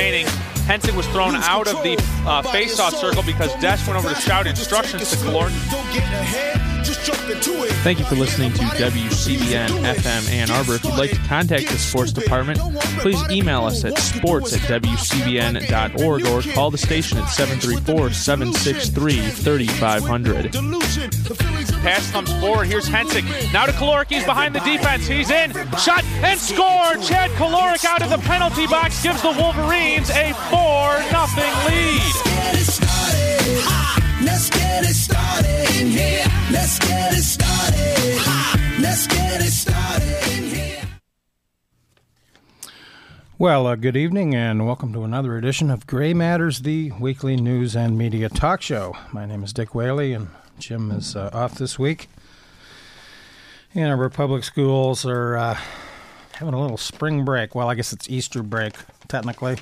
remaining. Hensick was thrown out of the uh, face-off circle because Desch went over to shout instructions to Killorn. Thank you for listening to WCBN FM Ann Arbor. If you'd like to contact the sports department, please email us at sports at WCBN.org or call the station at 734 763 3500. Pass comes forward. Here's Hensick. Now to Kolarik. He's behind the defense. He's in. Shot and scored. Chad Kolarik out of the penalty box gives the Wolverines a 4 0 lead. Let's get it started in here. Let's get it started. Let's get it started in here. Well, uh, good evening and welcome to another edition of Gray Matters, the weekly news and media talk show. My name is Dick Whaley and Jim is uh, off this week. And our public schools are uh, having a little spring break. Well, I guess it's Easter break, technically.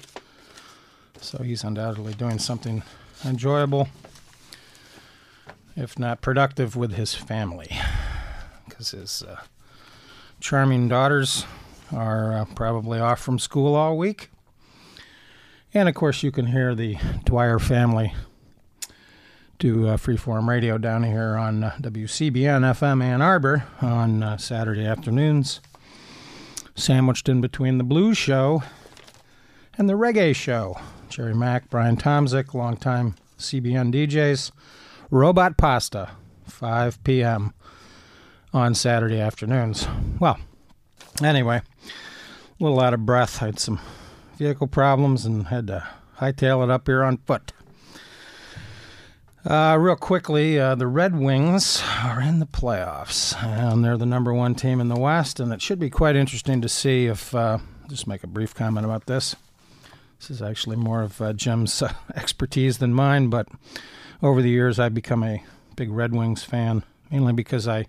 So he's undoubtedly doing something enjoyable, if not productive, with his family. Because his uh, charming daughters are uh, probably off from school all week. And of course, you can hear the Dwyer family do uh, Freeform Radio down here on uh, WCBN FM Ann Arbor on uh, Saturday afternoons, sandwiched in between the blues show and the reggae show. Jerry Mack, Brian Tomzik, longtime CBN DJs, Robot Pasta, 5 p.m. on Saturday afternoons. Well, anyway, a little out of breath. I had some vehicle problems and had to hightail it up here on foot. Uh, real quickly, uh, the Red Wings are in the playoffs, and they're the number one team in the West, and it should be quite interesting to see if. Uh, just make a brief comment about this. This is actually more of uh, Jim's uh, expertise than mine, but over the years, I've become a big Red Wings fan, mainly because I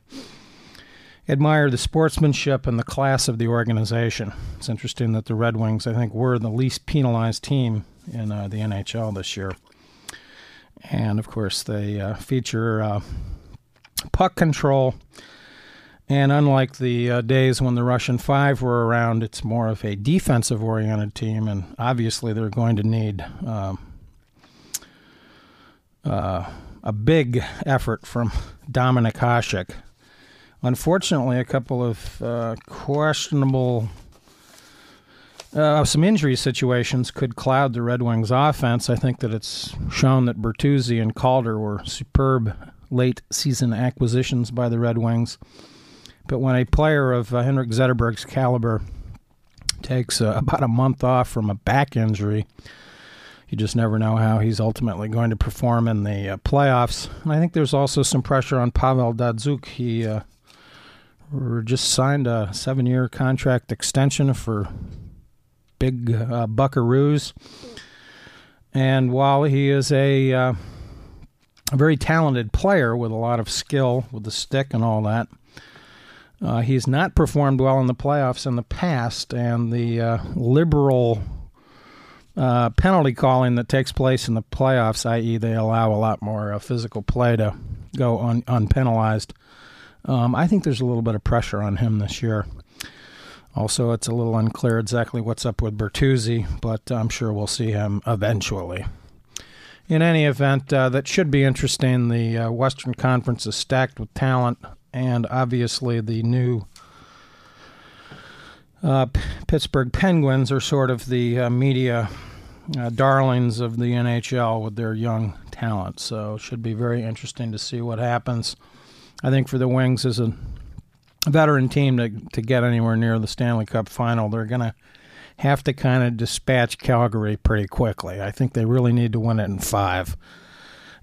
admire the sportsmanship and the class of the organization. It's interesting that the Red Wings, I think, were the least penalized team in uh, the NHL this year. And of course, they uh, feature uh, puck control. And unlike the uh, days when the Russian Five were around, it's more of a defensive oriented team. And obviously, they're going to need um, uh, a big effort from Dominik Hasek. Unfortunately, a couple of uh, questionable uh, some injury situations could cloud the Red Wings' offense. I think that it's shown that Bertuzzi and Calder were superb late season acquisitions by the Red Wings. But when a player of uh, Henrik Zetterberg's caliber takes uh, about a month off from a back injury, you just never know how he's ultimately going to perform in the uh, playoffs. And I think there's also some pressure on Pavel Datsyuk. He uh, just signed a seven year contract extension for big uh, buckaroos. And while he is a, uh, a very talented player with a lot of skill with the stick and all that, uh, he's not performed well in the playoffs in the past, and the uh, liberal uh, penalty calling that takes place in the playoffs, i.e., they allow a lot more uh, physical play to go un- unpenalized. Um, I think there's a little bit of pressure on him this year. Also, it's a little unclear exactly what's up with Bertuzzi, but I'm sure we'll see him eventually. In any event, uh, that should be interesting. The uh, Western Conference is stacked with talent, and obviously the new uh, P- Pittsburgh Penguins are sort of the uh, media uh, darlings of the NHL with their young talent. So it should be very interesting to see what happens. I think for the Wings as a veteran team to, to get anywhere near the Stanley Cup final, they're going to have to kind of dispatch Calgary pretty quickly. I think they really need to win it in five.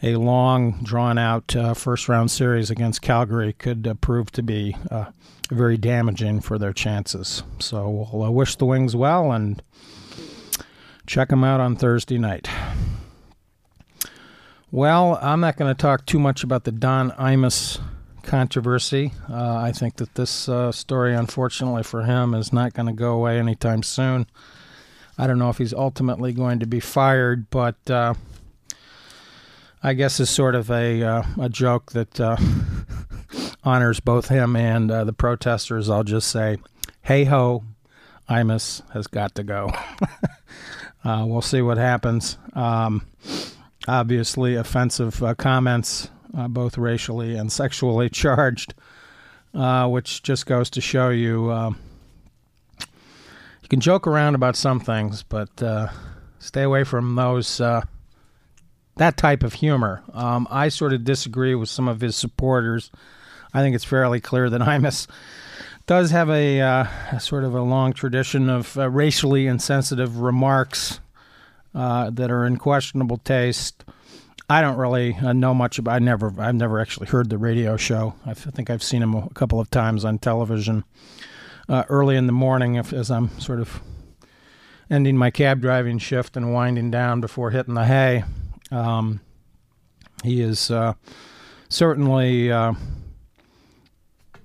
A long, drawn out uh, first round series against Calgary could uh, prove to be uh, very damaging for their chances. So we'll uh, wish the Wings well and check them out on Thursday night. Well, I'm not going to talk too much about the Don Imus controversy. Uh, I think that this uh, story, unfortunately for him, is not going to go away anytime soon. I don't know if he's ultimately going to be fired, but uh, I guess it's sort of a uh, a joke that uh, honors both him and uh, the protesters. I'll just say, "Hey ho, Imus has got to go." We'll see what happens. Um, obviously, offensive comments, uh, both racially and sexually charged, uh, which just goes to show you uh, you can joke around about some things, but uh, stay away from those that type of humor. Um, I sort of disagree with some of his supporters. I think it's fairly clear that Imus does have a, uh, a sort of a long tradition of uh, racially insensitive remarks uh, that are in questionable taste. I don't really uh, know much about. I never, I've never actually heard the radio show. I think I've seen him a couple of times on television uh, early in the morning, if, as I'm sort of ending my cab driving shift and winding down before hitting the hay. Um, he is uh, certainly uh,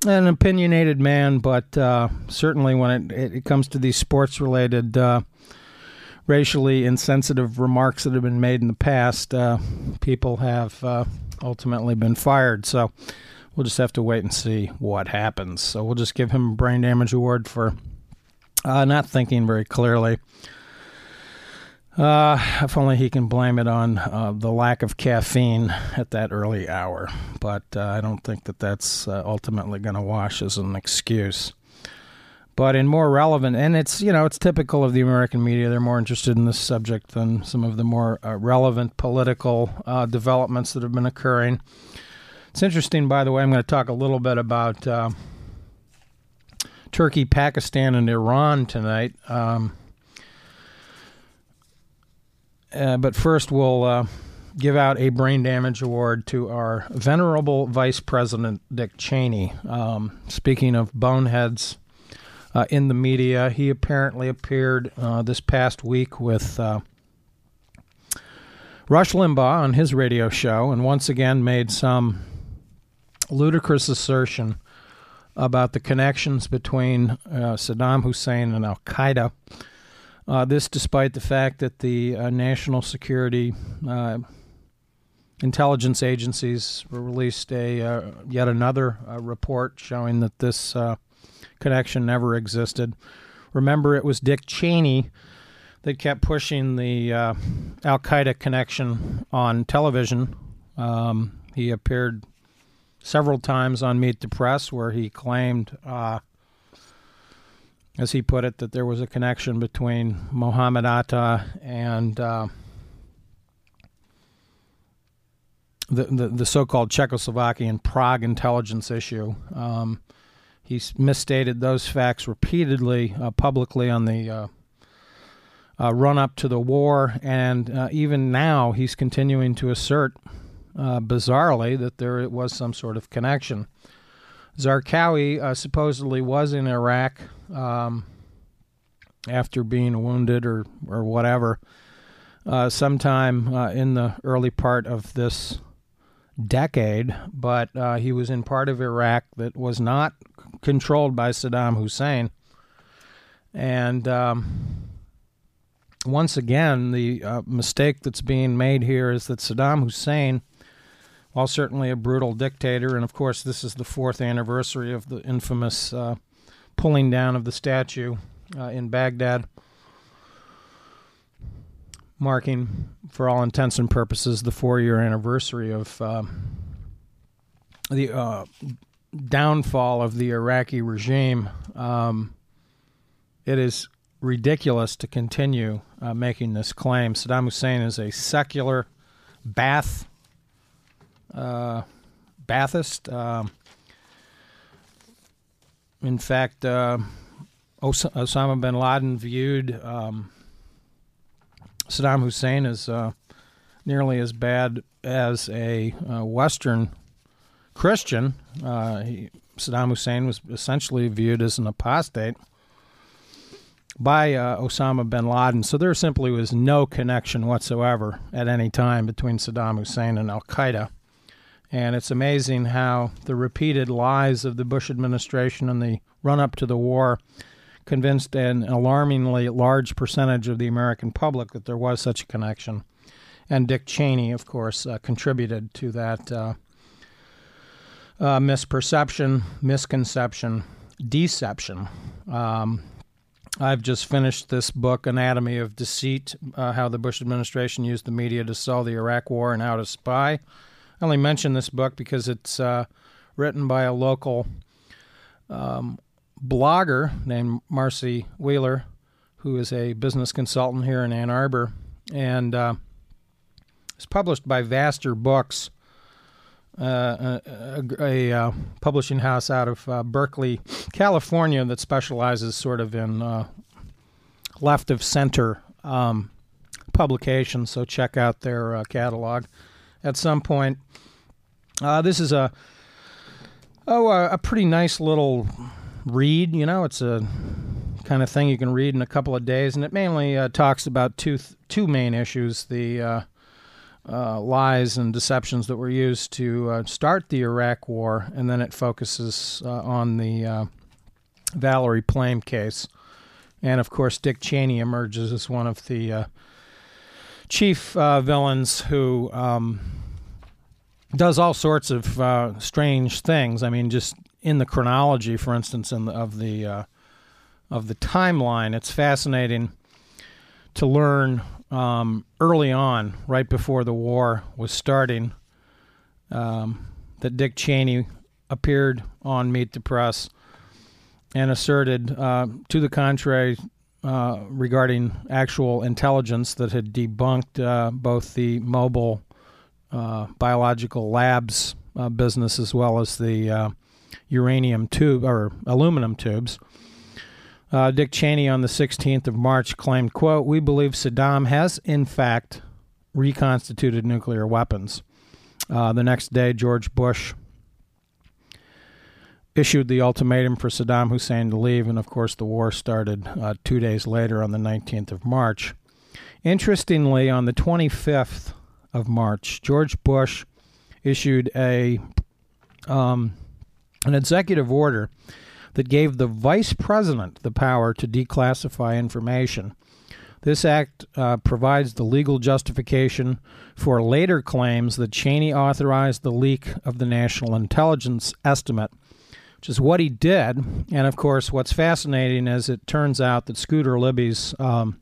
an opinionated man, but uh, certainly when it, it, comes to these sports related, uh, racially insensitive remarks that have been made in the past, uh, people have uh, ultimately been fired. So we'll just have to wait and see what happens. So we'll just give him a brain damage award for not thinking very clearly. Uh, if only he can blame it on uh, the lack of caffeine at that early hour. But uh, I don't think that that's uh, ultimately going to wash as an excuse. But in more relevant, and it's you know it's typical of the American media. They're more interested in this subject than some of the more uh, relevant political uh, developments that have been occurring. It's interesting, by the way. I'm going to talk a little bit about Turkey, Pakistan, and Iran tonight. Um, uh, but first, we'll uh, give out a brain damage award to our venerable Vice President Dick Cheney. Um, speaking of boneheads uh, in the media, he apparently appeared uh, this past week with uh, Rush Limbaugh on his radio show and once again made some ludicrous assertion about the connections between Saddam Hussein and Al Qaeda. Uh, this, despite the fact that the uh, national security uh, intelligence agencies released a uh, yet another uh, report showing that this uh, connection never existed. Remember, it was Dick Cheney that kept pushing the Al Qaeda connection on television. Um, he appeared several times on Meet the Press, where he claimed as he put it, that there was a connection between Mohammed Atta and uh, the, the, the so-called Czechoslovakian Prague intelligence issue. Um, he misstated those facts repeatedly uh, publicly on the uh, uh, run up to the war, and uh, even now he's continuing to assert, uh, bizarrely, that there was some sort of connection. Zarqawi uh, supposedly was in Iraq um, after being wounded or or whatever, sometime in the early part of this decade. But he was in part of Iraq that was not controlled by Saddam Hussein, and. Um, once again, the uh, mistake that's being made here is that Saddam Hussein while certainly a brutal dictator, and of course, this is the fourth anniversary of the infamous uh, pulling down of the statue uh, in Baghdad, marking, for all intents and purposes, the four year anniversary of uh, the uh, downfall of the Iraqi regime. Um, it is ridiculous to continue uh, making this claim. Saddam Hussein is a secular Ba'ath uh. Uh, in fact, uh, Os- Osama bin Laden viewed um, Saddam Hussein as uh, nearly as bad as a uh, Western Christian. Uh, he, Saddam Hussein was essentially viewed as an apostate by uh, Osama bin Laden. So there simply was no connection whatsoever at any time between Saddam Hussein and Al Qaeda. And it's amazing how the repeated lies of the Bush administration and the run up to the war convinced an alarmingly large percentage of the American public that there was such a connection. And Dick Cheney, of course, uh, contributed to that uh, uh, misperception, misconception, deception. Um, I've just finished this book, Anatomy of Deceit uh, How the Bush Administration Used the Media to Sell the Iraq War and Out a Spy. I only mention this book because it's uh, written by a local um, blogger named Marcy Wheeler, who is a business consultant here in Ann Arbor. And uh, it's published by Vaster Books, uh, a, a, a publishing house out of uh, Berkeley, California, that specializes sort of in uh, left of center um, publications. So check out their uh, catalog at some point. Uh, this is a oh a pretty nice little read. You know, it's a kind of thing you can read in a couple of days, and it mainly uh, talks about two th- two main issues: the uh, uh, lies and deceptions that were used to uh, start the Iraq War, and then it focuses uh, on the uh, Valerie Plame case, and of course, Dick Cheney emerges as one of the chief villains who. Um, does all sorts of strange things. I mean, just in the chronology, for instance, in the, of the uh, of the timeline, it's fascinating to learn um, early on, right before the war was starting, um, that Dick Cheney appeared on Meet the Press and asserted uh, to the contrary uh, regarding actual intelligence that had debunked uh, both the mobile uh, biological labs uh, business as well as the uh, uranium tube or aluminum tubes. Uh, Dick Cheney on the 16th of March claimed, quote, We believe Saddam has in fact reconstituted nuclear weapons. Uh, the next day, George Bush issued the ultimatum for Saddam Hussein to leave, and of course, the war started uh, two days later on the 19th of March. Interestingly, on the 25th of March, George Bush issued a um, an executive order that gave the vice president the power to declassify information. This act uh, provides the legal justification for later claims that Cheney authorized the leak of the national intelligence estimate, which is what he did. And of course, what's fascinating is it turns out that Scooter Libby's um,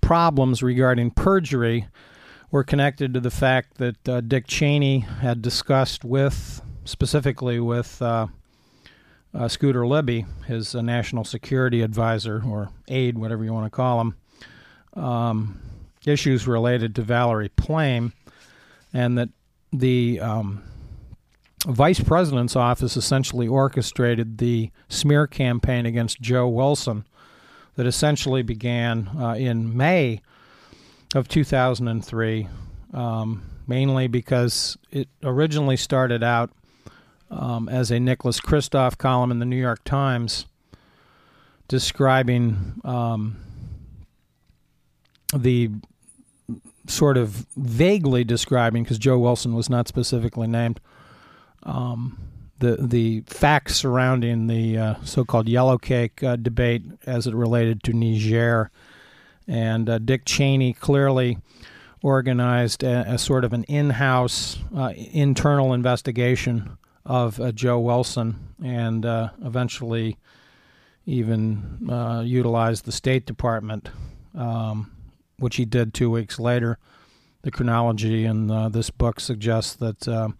problems regarding perjury were connected to the fact that uh, Dick Cheney had discussed with specifically with uh, uh, Scooter Libby, his uh, national security advisor or aide, whatever you want to call him, um, issues related to Valerie Plame, and that the um, vice president's office essentially orchestrated the smear campaign against Joe Wilson that essentially began uh, in May of 2003. Um, mainly because it originally started out um, as a Nicholas Kristof column in the New York Times describing um, the sort of vaguely describing, because Joe Wilson was not specifically named, um, the the facts surrounding the uh, so-called yellow cake uh, debate as it related to Niger, and uh, Dick Cheney clearly organized a, a, sort of an in-house uh, internal investigation of uh, Joe Wilson and uh, eventually even uh, utilized the State Department, um, which he did two weeks later. The chronology in uh, this book suggests that uh,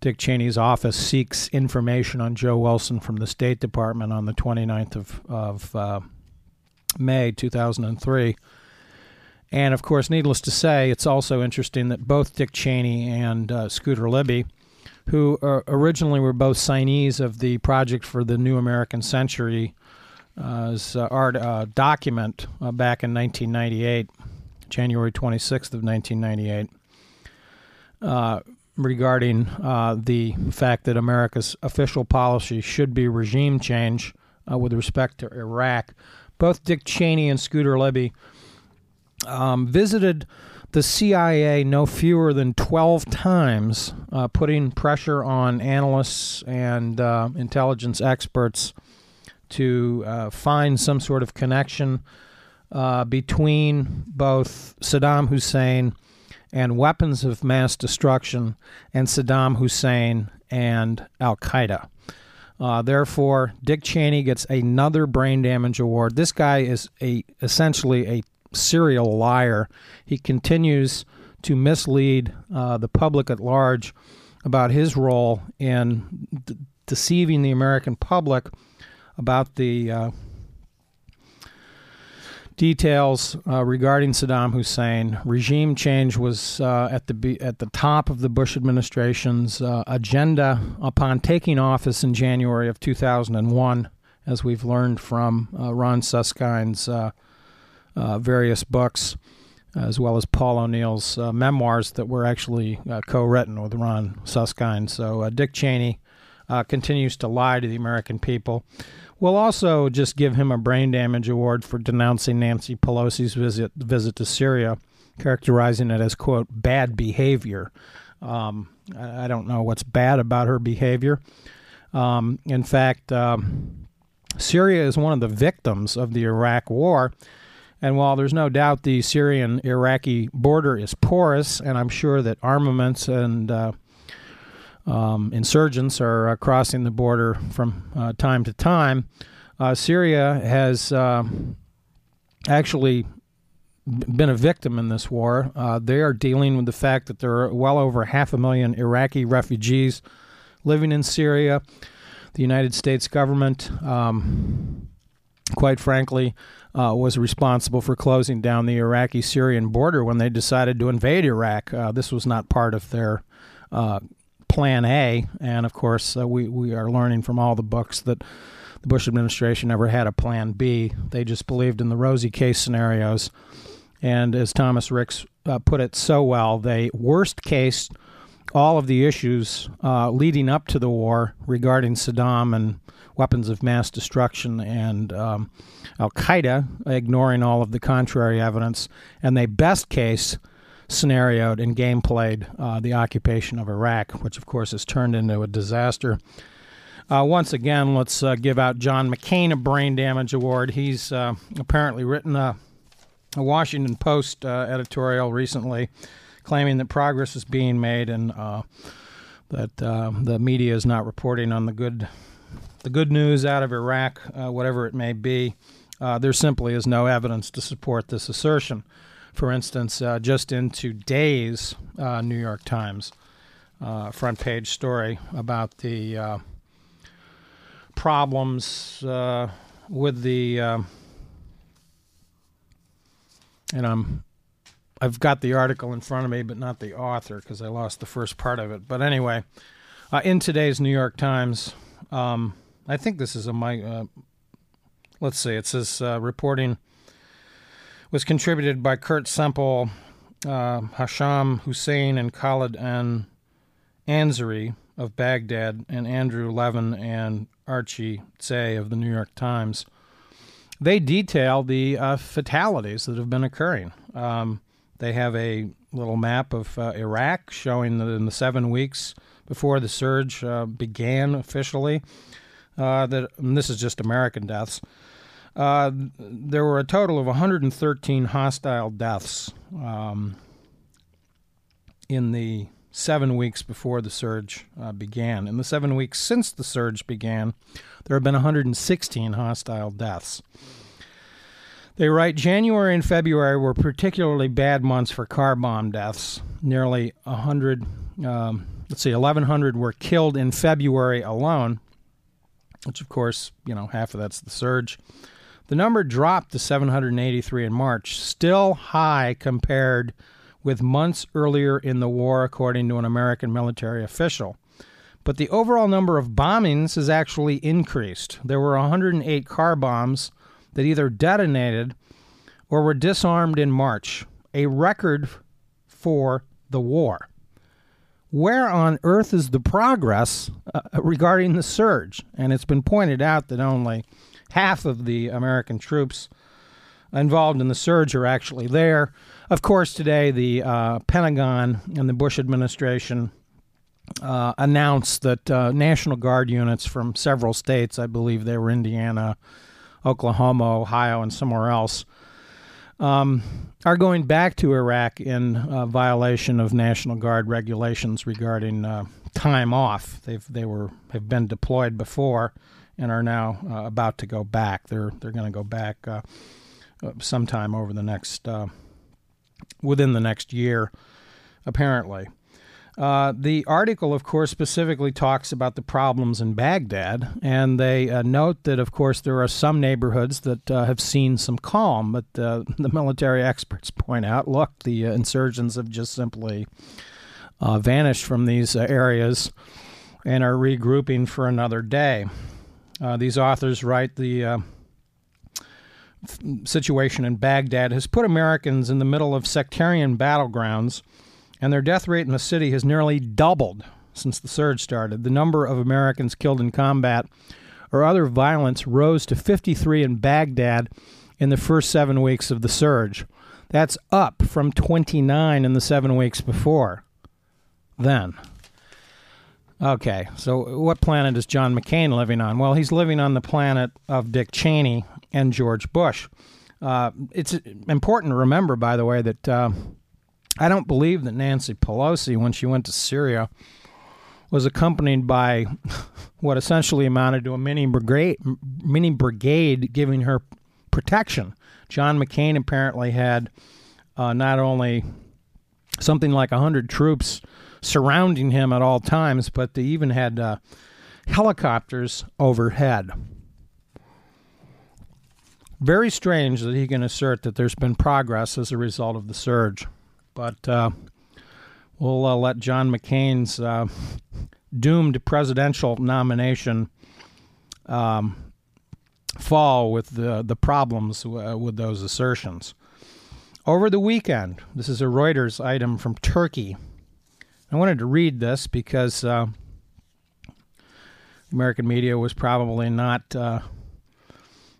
Dick Cheney's office seeks information on Joe Wilson from the State Department on the 29th of, of uh, May 2003. And of course, needless to say, it's also interesting that both Dick Cheney and Scooter Libby who uh, originally were both signees of the Project for the New American Century uh, art uh, document uh, back in 1998, January 26th of 1998, uh, regarding uh, the fact that America's official policy should be regime change with respect to Iraq. Both Dick Cheney and Scooter Libby um, visited the CIA no fewer than 12 times, uh, putting pressure on analysts and uh, intelligence experts to uh, find some sort of connection uh, between both Saddam Hussein and weapons of mass destruction and Saddam Hussein and Al Qaeda. Uh, therefore, Dick Cheney gets another brain damage award. This guy is a essentially a serial liar. He continues to mislead uh, the public at large about his role in deceiving the American public about the uh, details uh, regarding Saddam Hussein. Regime change was uh, at the at the top of the Bush administration's uh, agenda upon taking office in January of 2001, as we've learned from uh, Ron Suskind's various books, as well as Paul O'Neill's memoirs that were actually co-written with Ron Suskind. So Dick Cheney continues to lie to the American people. We'll also just give him a brain damage award for denouncing Nancy Pelosi's visit visit to Syria, characterizing it as quote bad behavior. Um, I, I, don't know what's bad about her behavior. Um, in fact, um, Syria is one of the victims of the Iraq War. And while there's no doubt the Syrian Iraqi border is porous, and I'm sure that armaments and uh, um, insurgents are uh, crossing the border from uh, time to time. Uh, Syria has um, actually been a victim in this war. Uh, they are dealing with the fact that there are well over half a million Iraqi refugees living in Syria. The United States government, um, quite frankly, uh, was responsible for closing down the Iraqi Syrian border when they decided to invade Iraq. Uh, this was not part of their uh, plan A. And of course, uh, we, we are learning from all the books that the Bush administration never had a plan B. They just believed in the rosy case scenarios. And as Thomas Ricks uh, put it so well, they worst case all of the issues uh, leading up to the war regarding Saddam and weapons of mass destruction and um, Al Qaeda, ignoring all of the contrary evidence. And they best case scenarioed and gameplayed uh, the occupation of Iraq, which of course has turned into a disaster. Uh, once again, let's uh, give out John McCain a Brain Damage Award. He's uh, apparently written a, a Washington Post uh, editorial recently claiming that progress is being made and uh, that the media is not reporting on the good, the good news out of Iraq, whatever it may be. there simply is no evidence to support this assertion for instance, uh, just in today's uh, New York Times uh, front page story about the uh, problems uh, with the, and I'm, I've got the article in front of me, but not the author because I lost the first part of it. But anyway, in today's New York Times, um, I think this is a my. let's see. It says reporting was contributed by Kirk Semple, uh, Hasham Hussein, and Khalid An Ansari of Baghdad, and Andrew Levin and Archie Tse of the New York Times. They detail the uh, fatalities that have been occurring. Um, they have a little map of uh, Iraq showing that in the seven weeks before the surge uh, began officially, uh, that this is just American deaths. Uh, there were a total of 113 hostile deaths um, in the seven weeks before the surge uh, began. In the seven weeks since the surge began, there have been 116 hostile deaths. They write January and February were particularly bad months for car bomb deaths. Nearly 100, um, let's see, 1,100 were killed in February alone, which, of course, you know, half of that's the surge. The number dropped to 783 in March, still high compared with months earlier in the war, according to an American military official. But the overall number of bombings has actually increased. There were 108 car bombs that either detonated or were disarmed in March, a record for the war. Where on earth is the progress uh, regarding the surge? And it's been pointed out that only half of the American troops involved in the surge are actually there. Of course, today the uh, Pentagon and the Bush administration uh, announced that uh, National Guard units from several states, I believe they were Indiana, Oklahoma, Ohio, and somewhere else, um, are going back to Iraq in uh, violation of National Guard regulations regarding uh, time off. They've they were have been deployed before and are now uh, about to go back. They're they're going to go back uh, uh, sometime over the next uh, within the next year, apparently. Uh, the article, of course, specifically talks about the problems in Baghdad, and they uh, note that, of course, there are some neighborhoods that uh, have seen some calm, but uh, the military experts point out look, the insurgents have just simply vanished from these areas and are regrouping for another day. these authors write the situation in Baghdad has put Americans in the middle of sectarian battlegrounds and their death rate in the city has nearly doubled since the surge started. The number of Americans killed in combat or other violence rose to 53 in Baghdad in the first seven weeks of the surge. That's up from 29 in the seven weeks before. Then. Okay, so what planet is John McCain living on? Well, he's living on the planet of Dick Cheney and George Bush. Uh, it's important to remember, by the way, that. Uh, I don't believe that Nancy Pelosi, when she went to Syria, was accompanied by what essentially amounted to a mini brigade, mini brigade giving her protection. John McCain apparently had uh, not only something like 100 troops surrounding him at all times, but they even had uh, helicopters overhead. Very strange that he can assert that there's been progress as a result of the surge. But uh, we'll uh, let John McCain's uh, doomed presidential nomination um, fall with the, the problems uh, with those assertions. Over the weekend, this is a Reuters item from Turkey. I wanted to read this because uh, American media was probably not uh,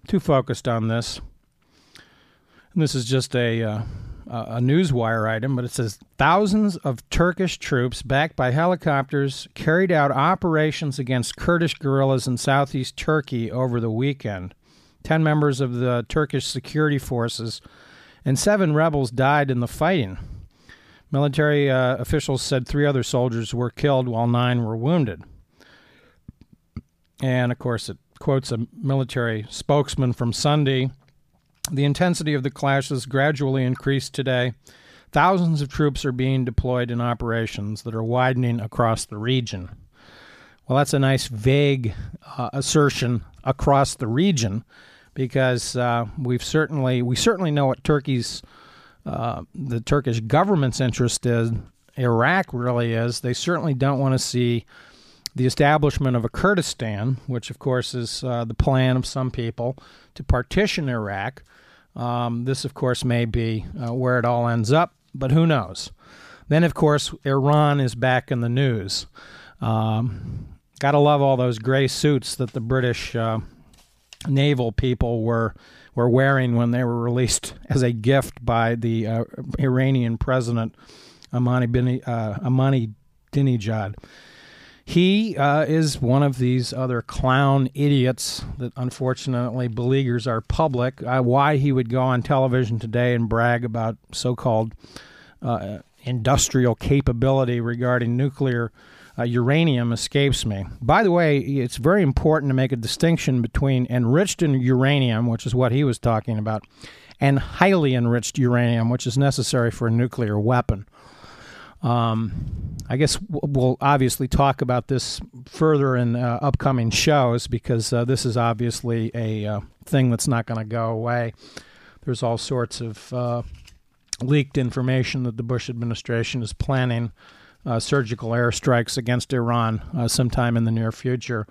too focused on this. And this is just a a newswire item, but it says thousands of Turkish troops, backed by helicopters, carried out operations against Kurdish guerrillas in southeast Turkey over the weekend. Ten members of the Turkish security forces and seven rebels died in the fighting. Military uh, officials said three other soldiers were killed while nine were wounded. And of course, it quotes a military spokesman from Sunday the intensity of the clashes gradually increased today. Thousands of troops are being deployed in operations that are widening across the region. Well, that's a nice vague uh, assertion across the region, because uh, we've certainly we certainly know what Turkey's uh, the Turkish government's interest in Iraq really is. They certainly don't want to see the establishment of a Kurdistan, which of course is uh, the plan of some people to partition Iraq. Um, this, of course, may be uh, where it all ends up, but who knows? Then, of course, Iran is back in the news. Um, gotta love all those gray suits that the British uh, naval people were were wearing when they were released as a gift by the uh, Iranian president Amani, Bini, uh, Amani Dinijad. He uh, is one of these other clown idiots that unfortunately beleaguers our public. Uh, why he would go on television today and brag about so called uh, industrial capability regarding nuclear uh, uranium escapes me. By the way, it's very important to make a distinction between enriched uranium, which is what he was talking about, and highly enriched uranium, which is necessary for a nuclear weapon. Um, I guess we'll obviously talk about this further in uh, upcoming shows because uh, this is obviously a uh, thing that's not going to go away. There's all sorts of uh, leaked information that the Bush administration is planning uh, surgical airstrikes against Iran uh, sometime in the near future.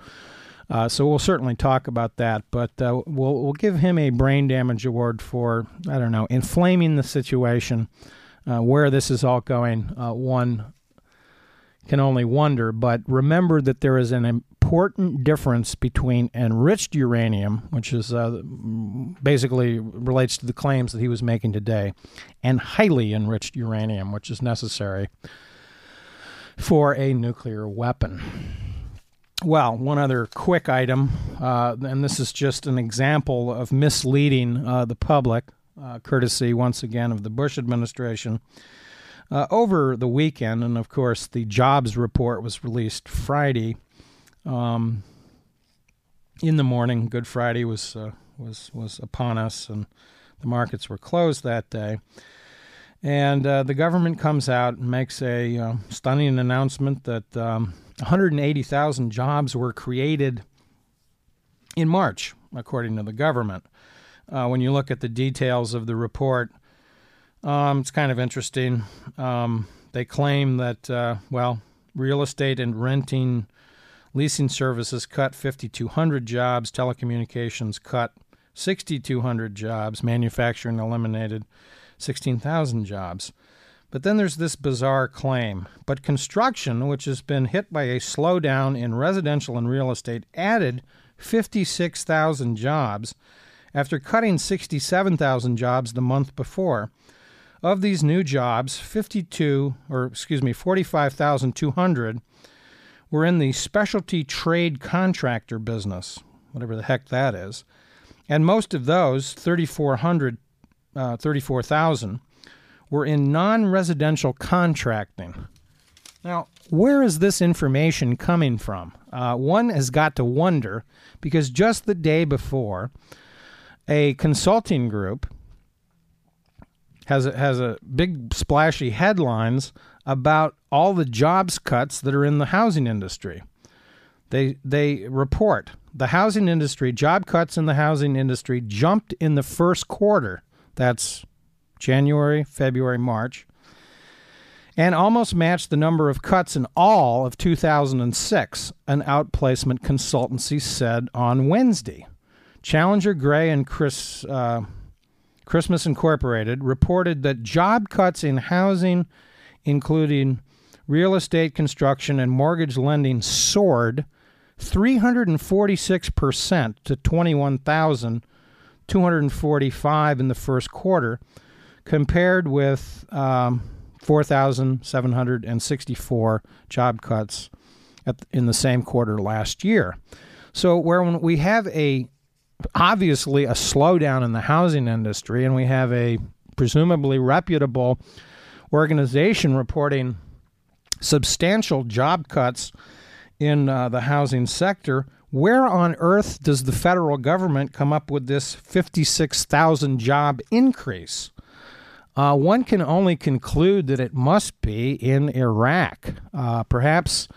so we'll certainly talk about that, but we'll we'll give him a brain damage award for I don't know inflaming the situation uh, where this is all going, uh, one can only wonder. But remember that there is an important difference between enriched uranium, which is uh, basically relates to the claims that he was making today, and highly enriched uranium, which is necessary for a nuclear weapon. Well, one other quick item, uh, and this is just an example of misleading uh, the public uh, courtesy once again of the Bush administration. Uh, over the weekend, and of course, the jobs report was released Friday. Um, in the morning, Good Friday was uh, was was upon us, and the markets were closed that day. And uh, the government comes out and makes a uh, stunning announcement that um, 180,000 jobs were created in March, according to the government. Uh, when you look at the details of the report, um, it's kind of interesting. Um, they claim that, uh, well, real estate and renting, leasing services cut 5,200 jobs, telecommunications cut 6,200 jobs, manufacturing eliminated 16,000 jobs. But then there's this bizarre claim. But construction, which has been hit by a slowdown in residential and real estate, added 56,000 jobs after cutting 67,000 jobs the month before. Of these new jobs, 52 or excuse me, 45,200 were in the specialty trade contractor business, whatever the heck that is. And most of those, 3,400, uh, 34,000, were in non residential contracting. Now, where is this information coming from? Uh, one has got to wonder because just the day before, a consulting group has a, has a big splashy headlines about all the jobs cuts that are in the housing industry. They they report the housing industry job cuts in the housing industry jumped in the first quarter. That's January, February, March, and almost matched the number of cuts in all of 2006, an outplacement consultancy said on Wednesday. Challenger Gray and Chris, uh, Christmas Incorporated reported that job cuts in housing, including real estate construction and mortgage lending, soared 346% to 21,245 in the first quarter, compared with um, 4,764 job cuts at, in the same quarter last year. So, where when we have a obviously a slowdown in the housing industry, and we have a presumably reputable organization reporting substantial job cuts in uh, the housing sector. Where on earth does the federal government come up with this 56,000 job increase? Uh, one can only conclude that it must be in Iraq. Uh, perhaps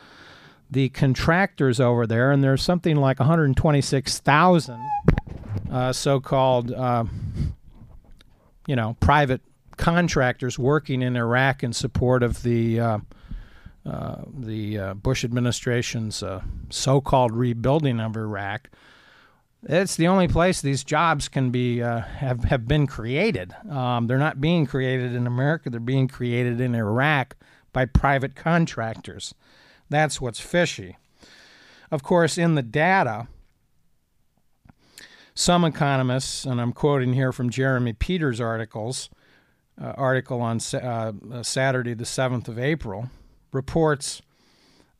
the contractors over there, and there's something like 126,000 uh, so-called, uh, you know, private contractors working in Iraq in support of the uh, uh, the uh, Bush administration's uh, so-called rebuilding of Iraq. It's the only place these jobs can be have have been created. Um, they're not being created in America; they're being created in Iraq by private contractors. That's what's fishy. Of course, in the data, some economists, and I'm quoting here from Jeremy Peters' articles, uh, article on uh, Saturday, the 7th of April, reports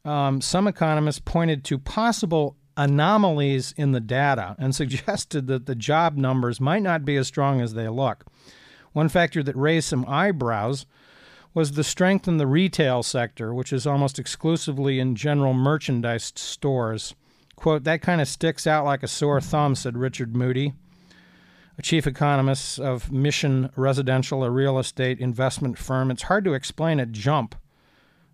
um, some economists pointed to possible anomalies in the data and suggested that the job numbers might not be as strong as they look. One factor that raised some eyebrows was the strength in the retail sector, which is almost exclusively in general merchandise stores. Quote, that kind of sticks out like a sore thumb, said Richard Moody, a chief economist of Mission Residential, a real estate investment firm. It's hard to explain a jump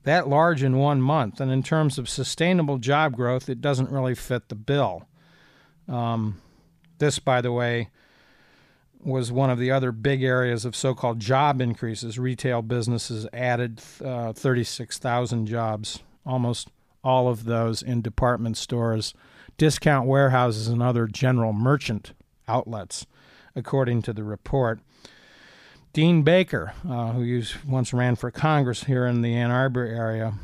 that large in one month. And in terms of sustainable job growth, it doesn't really fit the bill. Um, this, by the way, was one of the other big areas of so called job increases. Retail businesses added uh, 36,000 jobs, almost all of those in department stores, discount warehouses, and other general merchant outlets, according to the report. Dean Baker, uh, who once ran for Congress here in the Ann Arbor area,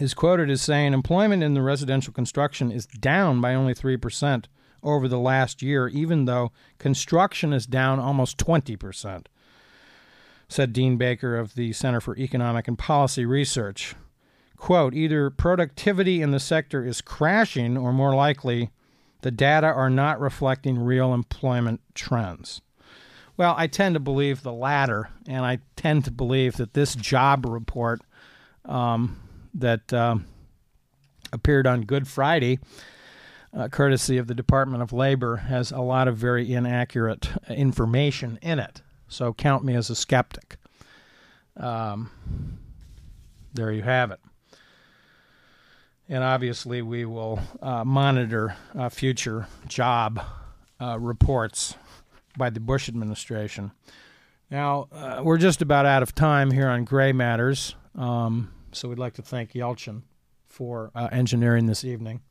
is quoted as saying employment in the residential construction is down by only 3% over the last year, even though construction is down almost 20%, said Dean Baker of the Center for Economic and Policy Research. Quote, either productivity in the sector is crashing, or more likely, the data are not reflecting real employment trends. Well, I tend to believe the latter, and I tend to believe that this job report um, that um, appeared on Good Friday, uh, courtesy of the Department of Labor, has a lot of very inaccurate information in it. So count me as a skeptic. Um, there you have it. And obviously, we will uh, monitor uh, future job uh, reports by the Bush administration. Now, uh, we're just about out of time here on Gray Matters, um, so we'd like to thank Yelchin for uh, engineering this evening.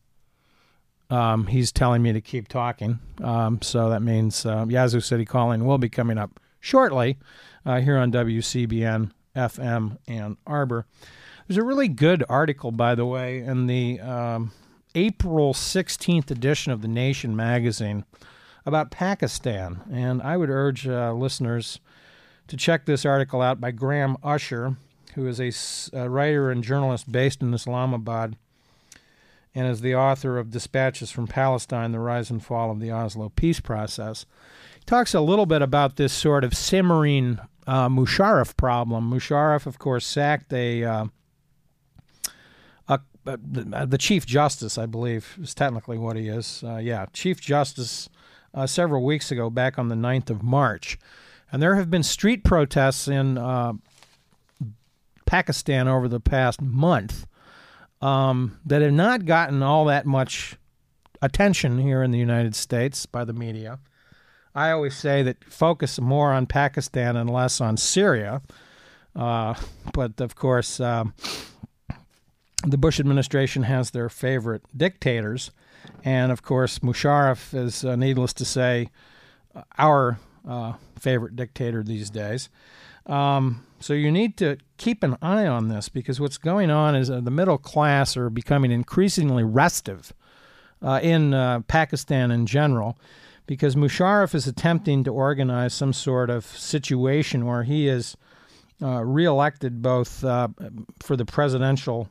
Um, he's telling me to keep talking, um, so that means uh, Yazoo City Calling will be coming up shortly uh, here on WCBN FM Ann Arbor. There's a really good article, by the way, in the um, April 16th edition of The Nation magazine about Pakistan. And I would urge uh, listeners to check this article out by Graham Usher, who is a, a writer and journalist based in Islamabad and is the author of Dispatches from Palestine The Rise and Fall of the Oslo Peace Process. He talks a little bit about this sort of simmering uh, Musharraf problem. Musharraf, of course, sacked a, uh, a, the, the, Chief Justice, I believe, is technically what he is. Uh, yeah, Chief Justice uh, several weeks ago, back on the 9th of March. And there have been street protests in uh, Pakistan over the past month um, that have not gotten all that much attention here in the United States by the media. I always say that focus more on Pakistan and less on Syria. Uh, but of course, um, the Bush administration has their favorite dictators. And of course, Musharraf is, uh, needless to say, our uh, favorite dictator these days. Um, so you need to keep an eye on this because what's going on is uh, the middle class are becoming increasingly restive uh, in uh, Pakistan in general because Musharraf is attempting to organize some sort of situation where he is uh, reelected both uh, for the presidential